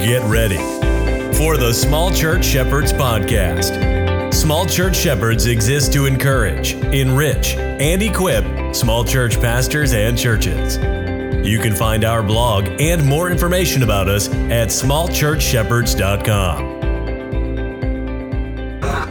get ready for the Small Church Shepherds podcast. Small Church Shepherds exist to encourage, enrich, and equip small church pastors and churches. You can find our blog and more information about us at smallchurchshepherds.com.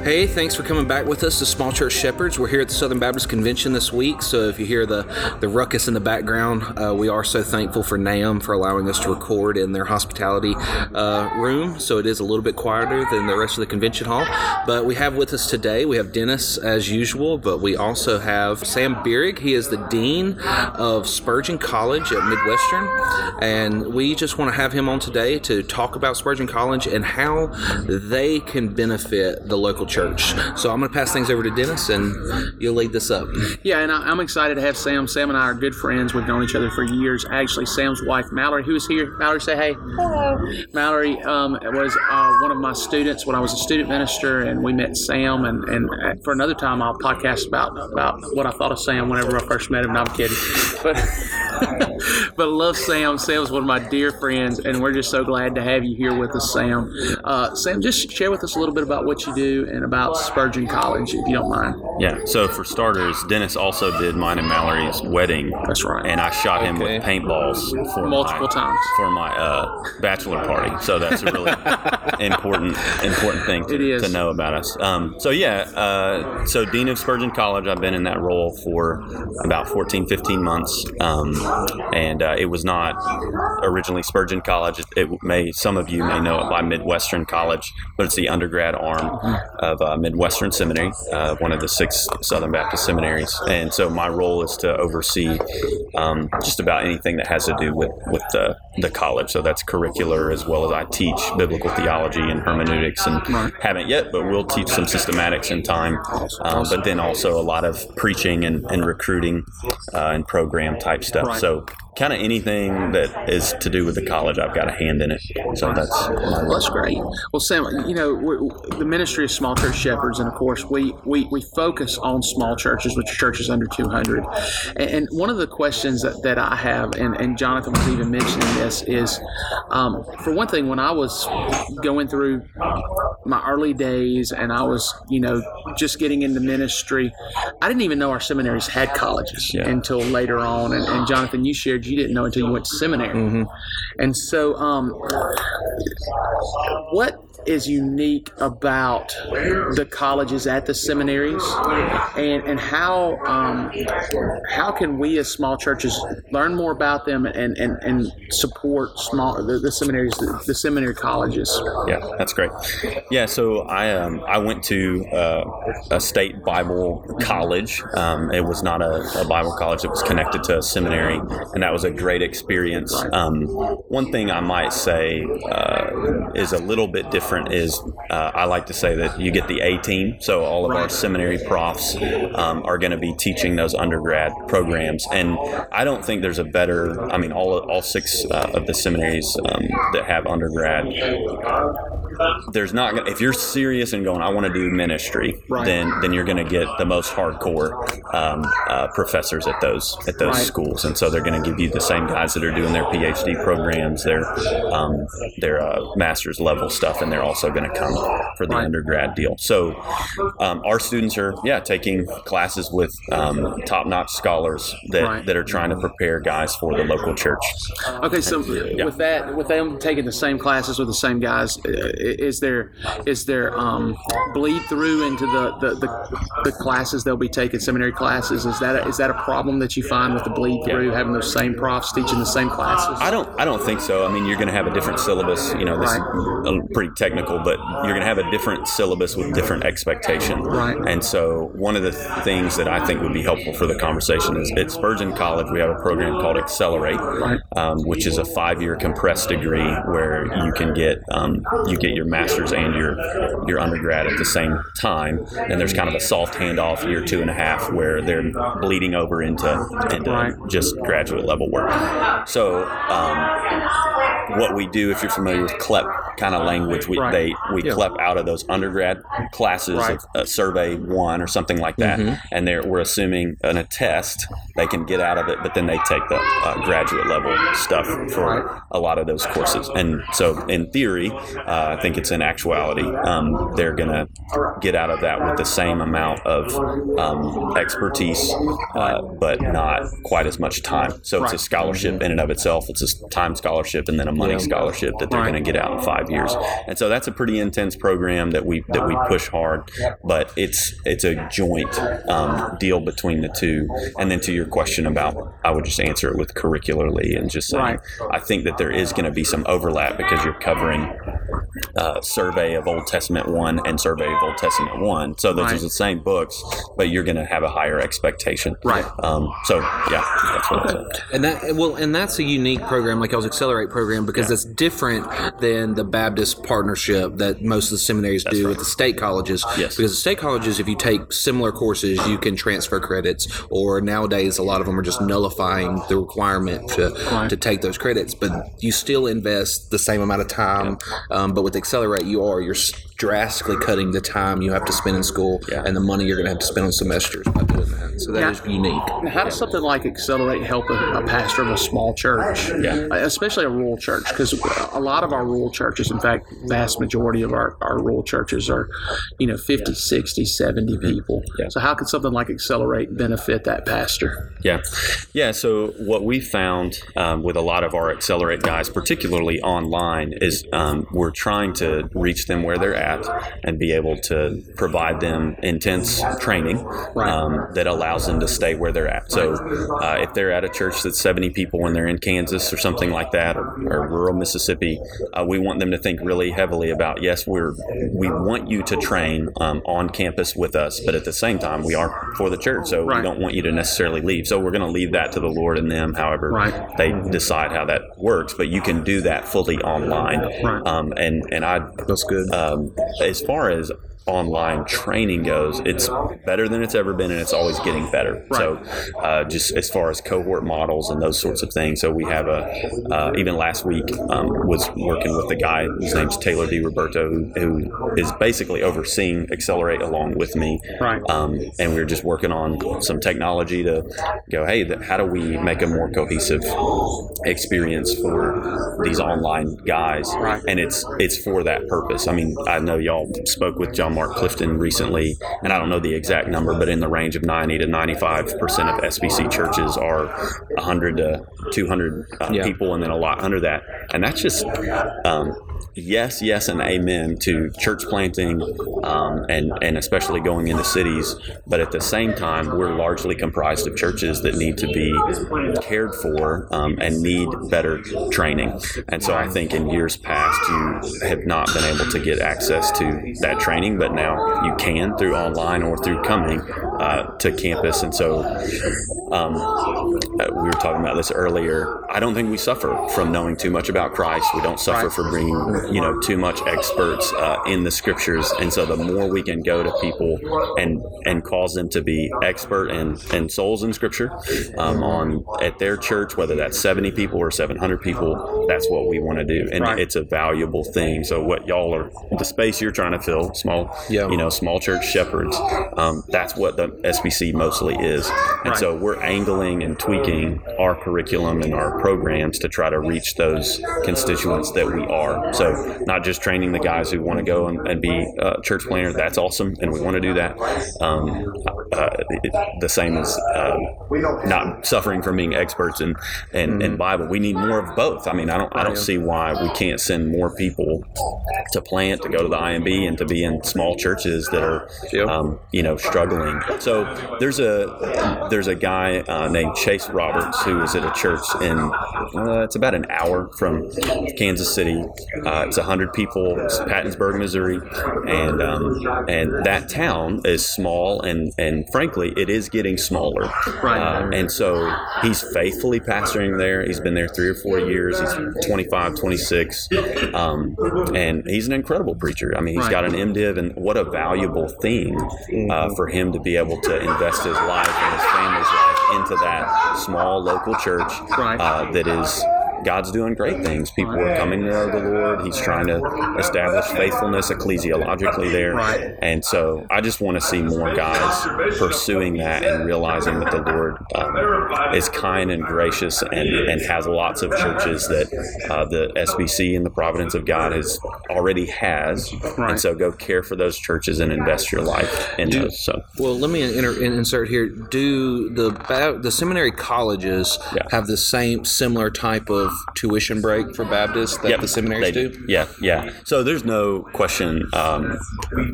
Hey, thanks for coming back with us to Small Church Shepherds. We're here at the Southern Baptist Convention this week, so if you hear the, the ruckus in the background, uh, we are so thankful for NAM for allowing us to record in their hospitality uh, room, so it is a little bit quieter than the rest of the convention hall. But we have with us today, we have Dennis as usual, but we also have Sam Bierig. He is the Dean of Spurgeon College at Midwestern, and we just want to have him on today to talk about Spurgeon College and how they can benefit the local church church. So I'm going to pass things over to Dennis, and you'll lead this up. Yeah, and I, am excited to have Sam. Sam and I are good friends. We've known each other for years. Actually, Sam's wife, Mallory, who is here. Mallory, say hey. Hello. Mallory um, was uh, one of my students when I was a student minister, and we met Sam. And, and for another time, I'll podcast about about what I thought of Sam whenever I first met him. No, I'm kidding, but. but love Sam. Sam's one of my dear friends, and we're just so glad to have you here with us, Sam. Uh, Sam, just share with us a little bit about what you do and about Spurgeon College, if you don't mind. Yeah. So for starters, Dennis also did mine and Mallory's wedding. That's right. And I shot him with paintballs for multiple my, times for my uh, bachelor party. So that's a really important important thing to, to know about us. Um, so yeah. Uh, so dean of Spurgeon College, I've been in that role for about 14, 15 months. Um, and uh, it was not originally Spurgeon College. It, it, may some of you may know it by Midwestern College, but it's the undergrad arm of uh, Midwestern Seminary, uh, one of the six Southern Baptist seminaries. And so my role is to oversee um, just about anything that has to do with with the, the college. So that's curricular as well as I teach biblical theology and hermeneutics, and haven't yet, but we'll teach some systematics in time. Um, but then also a lot of preaching and, and recruiting uh, and program type stuff. So kind of anything that is to do with the college, I've got a hand in it. So that's that's great. Well, Sam, you know, the ministry of small church shepherds, and of course, we, we, we focus on small churches, which are churches under 200. And one of the questions that, that I have, and, and Jonathan was even mentioning this, is um, for one thing, when I was going through my early days and I was, you know, just getting into ministry, I didn't even know our seminaries had colleges yeah. until later on. And, and Jonathan, you shared you didn't know until you went to seminary. Mm-hmm. And so, um, what is unique about the colleges at the seminaries, and and how um, how can we as small churches learn more about them and and, and support small the, the seminaries the, the, seminary colleges? Yeah, that's great. Yeah, so I um, I went to uh, a state Bible college. Um, it was not a, a, Bible college; it was connected to a seminary, and that was a great experience. Um, one thing I might say uh, is a little bit different different is uh, I like to say that you get the A team. So all of our seminary profs um, are going to be teaching those undergrad programs, and I don't think there's a better. I mean, all all six uh, of the seminaries um, that have undergrad there's not gonna, if you're serious and going, I want to do ministry, right. then then you're going to get the most hardcore um, uh, professors at those at those right. schools, and so they're going to give you the same guys that are doing their PhD programs, their um, their uh, master's level stuff, and they're also going to come for the right. undergrad deal. So um, our students are yeah taking classes with um, top notch scholars that that are trying to prepare guys for the local church. Okay, so yeah. with that, with them taking the same classes with the same guys uh, is there is there um, bleed through into the, the, the, the, classes they'll be taking seminary classes is that a, is that a problem that you find with the bleed through yeah. having those same profs teaching the same classes I don't I don't think so I mean you're going to have a different syllabus you know this right. is pretty technical but you're going to have a different syllabus with different expectation right and so one of the things that I think would be helpful for the conversation is at Spurgeon College we have a program called Accelerate right. um, which is a five year compressed degree where you can get um, you get your master's and your your undergrad at the same time. And there's kind of a soft handoff year two and a half where they're bleeding over into into just graduate level work. So um, what we do, if you're familiar with CLEP kind of language we Right. they we Yeah. clep out of those undergrad classes Right. of uh, survey one or something like that, Mm-hmm. and they're we're assuming in a test they can get out of it, but then they take the uh, graduate level stuff for Right. a lot of those courses, and so in theory, uh, I think it's in actuality, um, they're gonna get out of that with the same amount of um, expertise, uh, but not quite as much time. So it's a scholarship in and of itself. It's a time scholarship and then a money Yeah. scholarship that they're Right. going to get out in five years. And so that's a pretty intense program that we that we push hard. But it's it's a joint um, deal between the two. And then to your question about, I would just answer it with curricularly and just saying, Right. I think that there is going to be some overlap because you're covering uh, survey of Old Testament one and survey of Old Testament one. So those Right. are the same books, but you're going to have a higher expectation. Right. Um, so yeah, that's what said. And that well, and that's a unique program, like y'all's Accelerate program, because it's different than the Baptist partnership that most of the seminaries do with the state colleges. Yes. Because the state colleges, if you take similar courses, you can transfer credits. Or nowadays, a lot of them are just nullifying the requirement to Right. to take those credits, but you still invest the same amount of time. Um, but with Accelerate, you are you're drastically cutting the time you have to spend in school Yeah. and the money you're going to have to spend on semesters by doing that. So that Yeah. is unique. Now, how does something like Accelerate help a, a pastor of a small church, Yeah. Uh, especially a rural church? Because a lot of our rural churches, in fact, vast majority of our, our rural churches are, you know, 50, 60, 70 people. Mm-hmm. Yeah. So how could something like Accelerate benefit that pastor? Yeah, yeah. So what we found um, with a lot of our Accelerate guys, particularly online, is um, we're trying to reach them where they're at and be able to provide them intense training Right. um, that allows them to stay where they're at. So uh, if they're at a church that's 70 people when they're in Kansas or something like that, or, or rural Mississippi, uh, we want them to think really heavily about yes, we're we want you to train um, on campus with us, but at the same time, we are for the church, so we don't want you to necessarily leave. So we're going to leave that to the Lord and them, however Right. they decide how that works. But you can do that fully online. Right. Um, and and I That's good. um, as far as online training goes, it's better than it's ever been, and it's always getting better. So, uh, just as far as cohort models and those sorts of things, so we have a uh, even last week um, was working with the guy whose name's Taylor D. Roberto, who, who is basically overseeing Accelerate along with me. Right. Um, and we were just working on some technology to go, hey, th- how do we make a more cohesive experience for these online guys? Right. And it's it's for that purpose. I mean, I know y'all spoke with John Mark Clifton recently, and I don't know the exact number, but in the range of 90 to 95 percent of SBC churches are 100 to 200 uh, Yeah. people, and then a lot under that. And that's just um, yes, yes, and amen to church planting, um, and and especially going into cities. But at the same time, we're largely comprised of churches that need to be cared for um, and need better training. And so I think in years past, you have not been able to get access to that training, but now you can through online or through coming uh, to campus. And so um, uh, we were talking about this earlier. I don't think we suffer from knowing too much about Christ. We don't suffer Right. for bringing, you know, too much experts uh, in the scriptures. And so the more we can go to people and and cause them to be expert in, in souls in scripture um, on at their church, whether that's 70 people or 700 people, that's what we want to do. And Right. it's a valuable thing. So what y'all are, the space you're trying to fill, small, Yeah. you know, small church shepherds, um, that's what the SBC mostly is. And Right. so we're angling and tweaking our curriculum and our programs to try to reach those constituents that we are. So not just training the guys who want to go and, and be uh, church planters. That's awesome, and we want to do that. Um, uh, it- the same as uh, not suffering from being experts in, in, in Bible. We need more of both. I mean, I don't I don't see why we can't send more people to plant, to go to the IMB, and to be in small churches that are, um, you know, struggling. So there's a there's a guy uh, named Chase Roberts who is at a church in uh, it's about an hour from Kansas City. Uh, it's hundred people. It's Pattonsburg, Missouri, and um, and that town is small and and frankly it is getting smaller. Right. Uh, and so he's faithfully pastoring there. He's been there three or four years. He's 25, 26. Um, and he's an incredible preacher. I mean, he's Right. got an MDiv, and what a valuable thing uh, for him to be able to invest his life and his family's life into that small local church Right. uh, that is God's doing great things. People are coming to know the Lord. He's trying to establish faithfulness ecclesiologically there. And so I just want to see more guys pursuing that and realizing that the Lord um, is kind and gracious and, and has lots of churches that uh, the SBC and the Providence of God has already has. And so go care for those churches and invest your life in those. So Well, let me inter- insert here. Do the the seminary colleges Yeah. have the same similar type of tuition break for Baptists that Yep, the seminaries they do? Yeah, yeah. So there's no question um,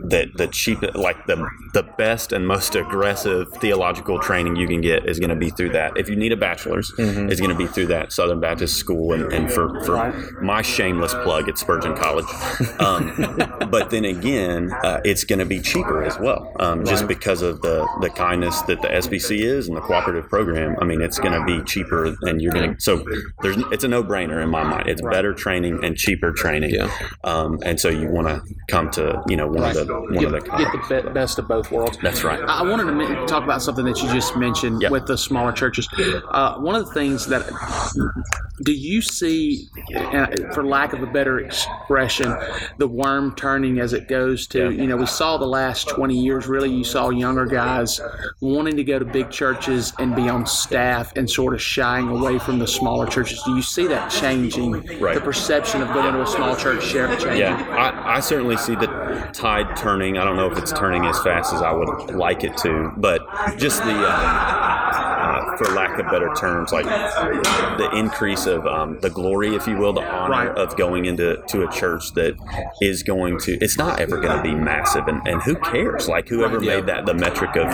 that the cheap, like the the best and most aggressive theological training you can get is going to be through that. If you need a bachelor's, Mm-hmm. it's going to be through that Southern Baptist School. And, and for, for my shameless plug, it's Spurgeon College. Um, but then again, uh, it's going to be cheaper as well, um, just because of the the kindness that the SBC is and the cooperative program. I mean, it's going to be cheaper, and you're going to so there's it's a no brainer in my mind. It's better training and cheaper training. Yeah. Um, and so you want to come to you know one of the one get, of the get the be- best of both worlds. That's right. I I wanted to men- talk about something that you just mentioned Yep. with the smaller churches. Uh, one of the things that do you see, uh, for lack of a better expression, the worm turning as it goes to? Yeah. You know, we saw the last twenty years. Really, you saw younger guys wanting to go to big churches and be on staff and sort of shying away from the smaller churches. Do you see that changing? Right. The perception of going to a small church share changing. Yeah, I, I certainly see the tide turning. I don't know if it's turning as fast as I would like it to, but just the, uh, for lack of better terms, like the increase of um, the glory, if you will, the honor Right. of going into to a church that is going to. It's not ever going to be massive, and, and who cares? Like whoever Yeah. made that the metric of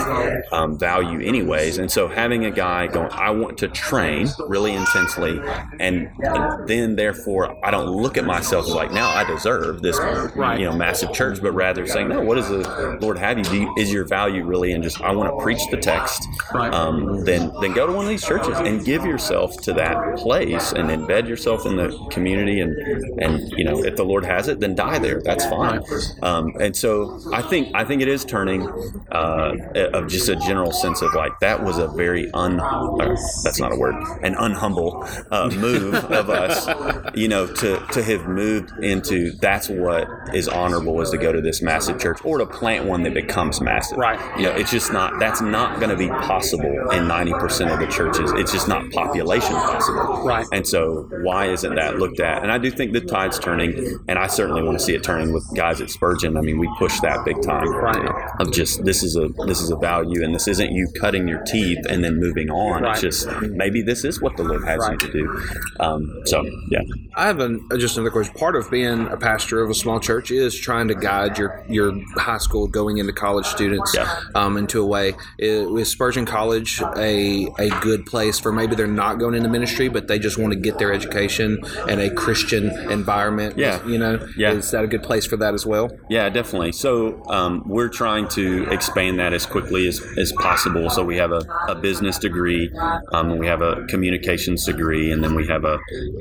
um, value, anyways. And so having a guy going, I want to train really intensely, and, and then therefore I don't look at myself like now I deserve this, Right. you know, massive church, but rather saying, no, what does the Lord have you? Do you is your value really in just I want to preach the text? Um, then then go to one of these churches and give yourself to that place and embed yourself in the community and and you know if the Lord has it, then die there. That's fine. Um, and so I think I think it is turning uh, of just a general sense of like that was a very un uh, that's not a word an unhumble uh, move of us, you know, to to have moved into that's what is honorable is to go to this massive church or to plant one that becomes massive. Right. You know, it's just not that's not going to be possible in ninety percent of the churches. It's just not population possible. Right. And so why isn't that looked at? And I do think the tide's turning, and I certainly want to see it turning with guys at Spurgeon. I mean, we push that big time. Right. you know, Of just this is a this is a value, and this isn't you cutting your teeth and then moving on. Right. It's just maybe this is what the Lord has Right. you to do. Um, so yeah, I have an, just another question. Part of being a pastor of a small church is trying to guide your your high school going into college students Yeah. um, into a way. Is, is Spurgeon College a a good place for maybe they're not going into ministry, but they just want to get their education in a Christian environment? Yeah. you know, Yeah. Is that a good place for that as well? Yeah, definitely. So um, we're trying to expand that as quickly as, as possible. So we have a, a business degree, um, we have a communications degree, and then we have a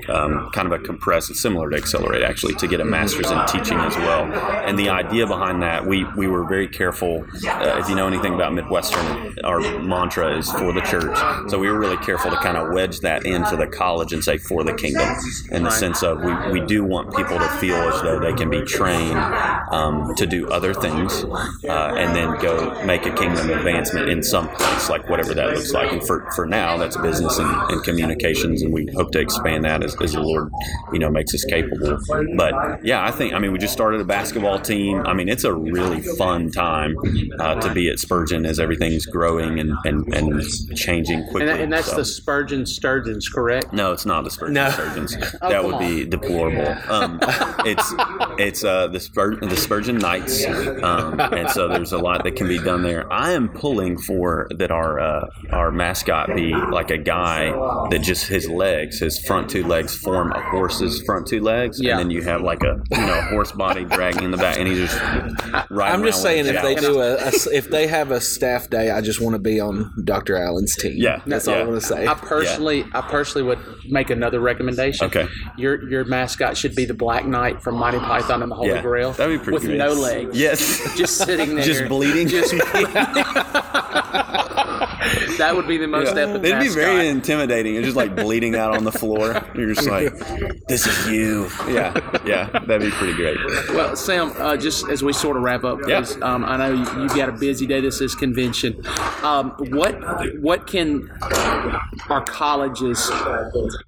um, kind of a compressed, similar to Accelerate actually, to get a master's in teaching as well. And the idea behind that, we, we were very careful. Uh, if you know anything about Midwestern, our mantra is for the church. So we were really careful to kind of wedge that into the college and say for the kingdom in the sense of we, we do want people to feel as though they can be trained um, to do other things uh, and then go make a kingdom advancement in some place, like whatever that looks like. And for, for now, that's business and, and communications, and we hope to expand that as, as the Lord, you know, makes us capable. But yeah, I think, I mean, we just started a basketball team. I mean, it's a really fun time uh, to be at Spurgeon as everything's growing and, and, and changing quickly. And, that, and that's So- the Spurgeon Sturgeons, correct? no, it's not the Spurgeon No. surgeons. Oh, that would be deplorable. Um, it's it's uh, the Spur- the Spurgeon Knights, um, and so there's a lot that can be done there. I am pulling for that our uh, our mascot be like a guy that just his legs, his front two legs form a horse's front two legs, Yeah. and then you have like a you know horse body dragging in the back, and he's just riding. I'm just saying if they do a, a if they have a staff day, I just want to be on Dr. Allen's team. Yeah, that's all yeah. I want to say. I personally, I personally would make another recommendation. Okay. Your your mascot should be the Black Knight from Monty Python and the Holy yeah, Grail. that'd be pretty with great. no legs. Yes, Just sitting there. just bleeding. Just that would be the most Yeah. epic. They'd be very intimidating. It's just like bleeding out on the floor. You're just like, this is you. Yeah, yeah, that'd be pretty great. Well, Sam, uh, just as we sort of wrap up, Yeah. because um, I know you- you've got a busy day. This is convention. Um, what what can our colleges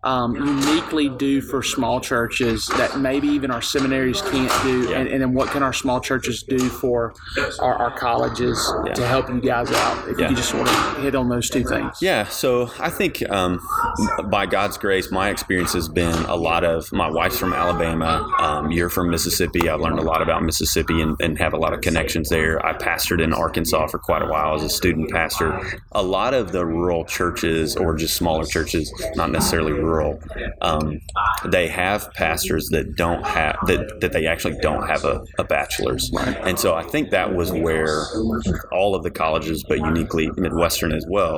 um, uniquely do for small churches that maybe even our seminaries can't do, and, and then what can our small churches do for our, our colleges to help you guys out? If you Yeah. just sort of hit on those two things. Yeah, so I think um, by God's grace, my experience has been a lot of. My wife's from Alabama. Um, you're from Mississippi. I've learned a lot about Mississippi and, and have a lot of connections there. I pastored in Arkansas for quite a while as a student pastor. A lot of the rural churches, or just smaller churches, not necessarily rural, um, they have pastors that don't have that that they actually don't have a, a bachelor's, and so I think that was where all of the colleges, but uniquely Midwestern as well,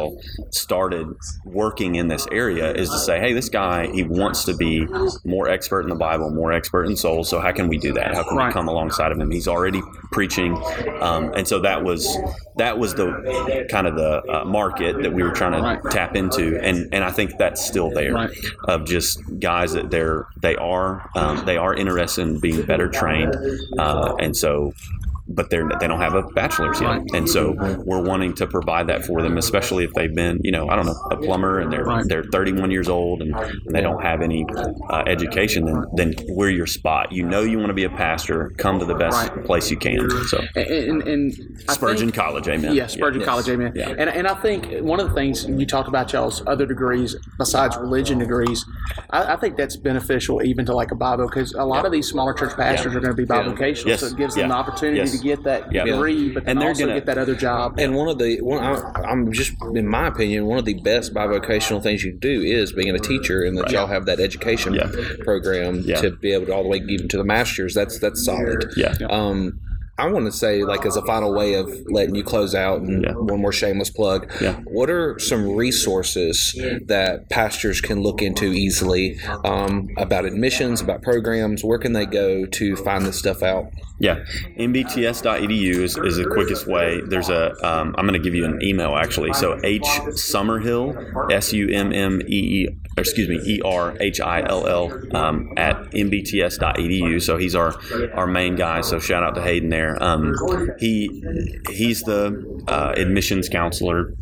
started working in this area. Is to say, hey, this guy he wants to be more expert in the Bible, more expert in souls. So how can we do that? How can Right. we come alongside of him? He's already preaching, um, and so that was that was the kind of the uh, market that we were trying to Right. tap into, and and I think that's still there Right. of just guys that they're they are um, they are interested in being better trained, uh, and so. But they're they don't have a bachelor's yet, Right. and so we're wanting to provide that for them, especially if they've been, you know, I don't know, a plumber and they're Right. they're 31 years old and, and they don't have any uh, education. Then then we're your spot. You know, you want to be a pastor. Come to the best Right. place you can. So And, and, and Spurgeon think- College, amen. Yeah, Spurgeon Yeah. College, amen. Yeah. And, and I think one of the things you talked about y'all's other degrees besides religion degrees, I, I think that's beneficial even to like a Bible because a lot of these smaller church pastors Yeah. are going to be bivocational, Yes. so it gives them Yeah. the opportunity Yes. To get that Yeah. degree, but And they're also gonna- get that other job. And one of the one I, I'm just in my opinion, one of the best bivocational things you can do is being a teacher, and that y'all have that education Yeah. program Yeah. to be able to all the way even to the masters. That's that's solid. Yeah. Um, I want to say, like, as a final way of letting you close out, and Yeah. one more shameless plug. Yeah. What are some resources that pastors can look into easily um, about admissions, about programs? Where can they go to find this stuff out? Yeah, mbts.edu is, is the quickest way. There's a, um, I'm going to give you an email actually. So H Summerhill, S U M M E E, excuse me, E R H I L L, um, at mbts.edu. So he's our our main guy. So shout out to Hayden there. Um, he he's the uh, admissions counselor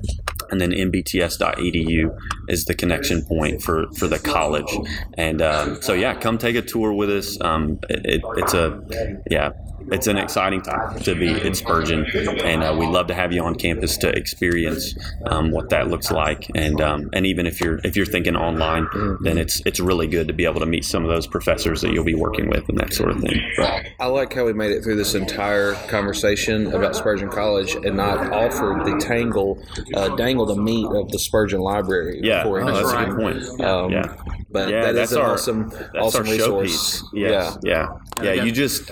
and then mbts.edu is the connection point for, for the college. And um, so, yeah, come take a tour with us. Um, it, it, it's a, yeah, it's an exciting time to be at Spurgeon, and uh, we'd love to have you on campus to experience um, what that looks like. And um, and even if you're if you're thinking online, then it's it's really good to be able to meet some of those professors that you'll be working with and that sort of thing. But, I like how we made it through this entire conversation about Spurgeon College and not offered the tangle, uh, dangle the meat of the Spurgeon Library. yeah, oh, that's a good point. Um, yeah. But Yeah, that that's is an our awesome, awesome our resource. Yes, yeah, yeah, Yeah. You just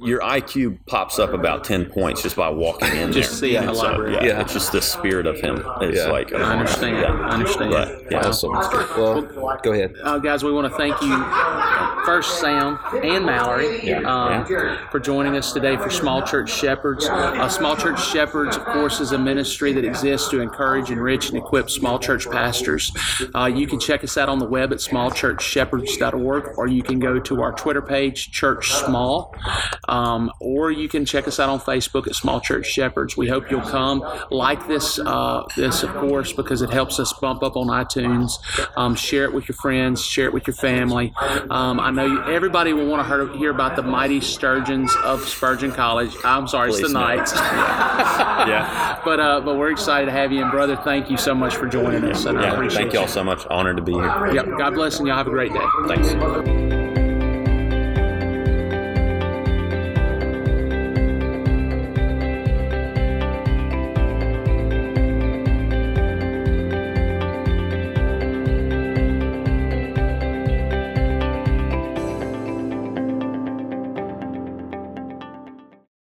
your IQ pops up about ten points just by walking in Just there. seeing the And so, library. Yeah, Yeah. it's just the spirit of him. It's Yeah. like I understand. Yeah. I understand. But, yeah. Awesome. Well, go ahead. Uh, guys, we want to thank you first, Sam and Mallory, um, for joining us today for Small Church Shepherds. Uh, Small Church Shepherds, of course, is a ministry that exists to encourage, enrich, and equip small church pastors. Uh, you can check us out on the web at smallchurchshepherds.org, or you can go to our Twitter page, Church Small, um, or you can check us out on Facebook at Small Church Shepherds. We hope you'll come like this, uh, this of course, because it helps us bump up on iTunes. Um, share it with your friends, share it with your family. Um, I know you, everybody will want to hear, hear about the mighty sturgeons of Spurgeon College. I'm sorry, it's Please, the no. Knights, yeah, but uh, but we're excited to have you. And brother, thank you so much for joining us. And I yeah. appreciate Thank you. y'all so much. Honored to be here. Yep. God bless, and y'all have a great day. Thanks.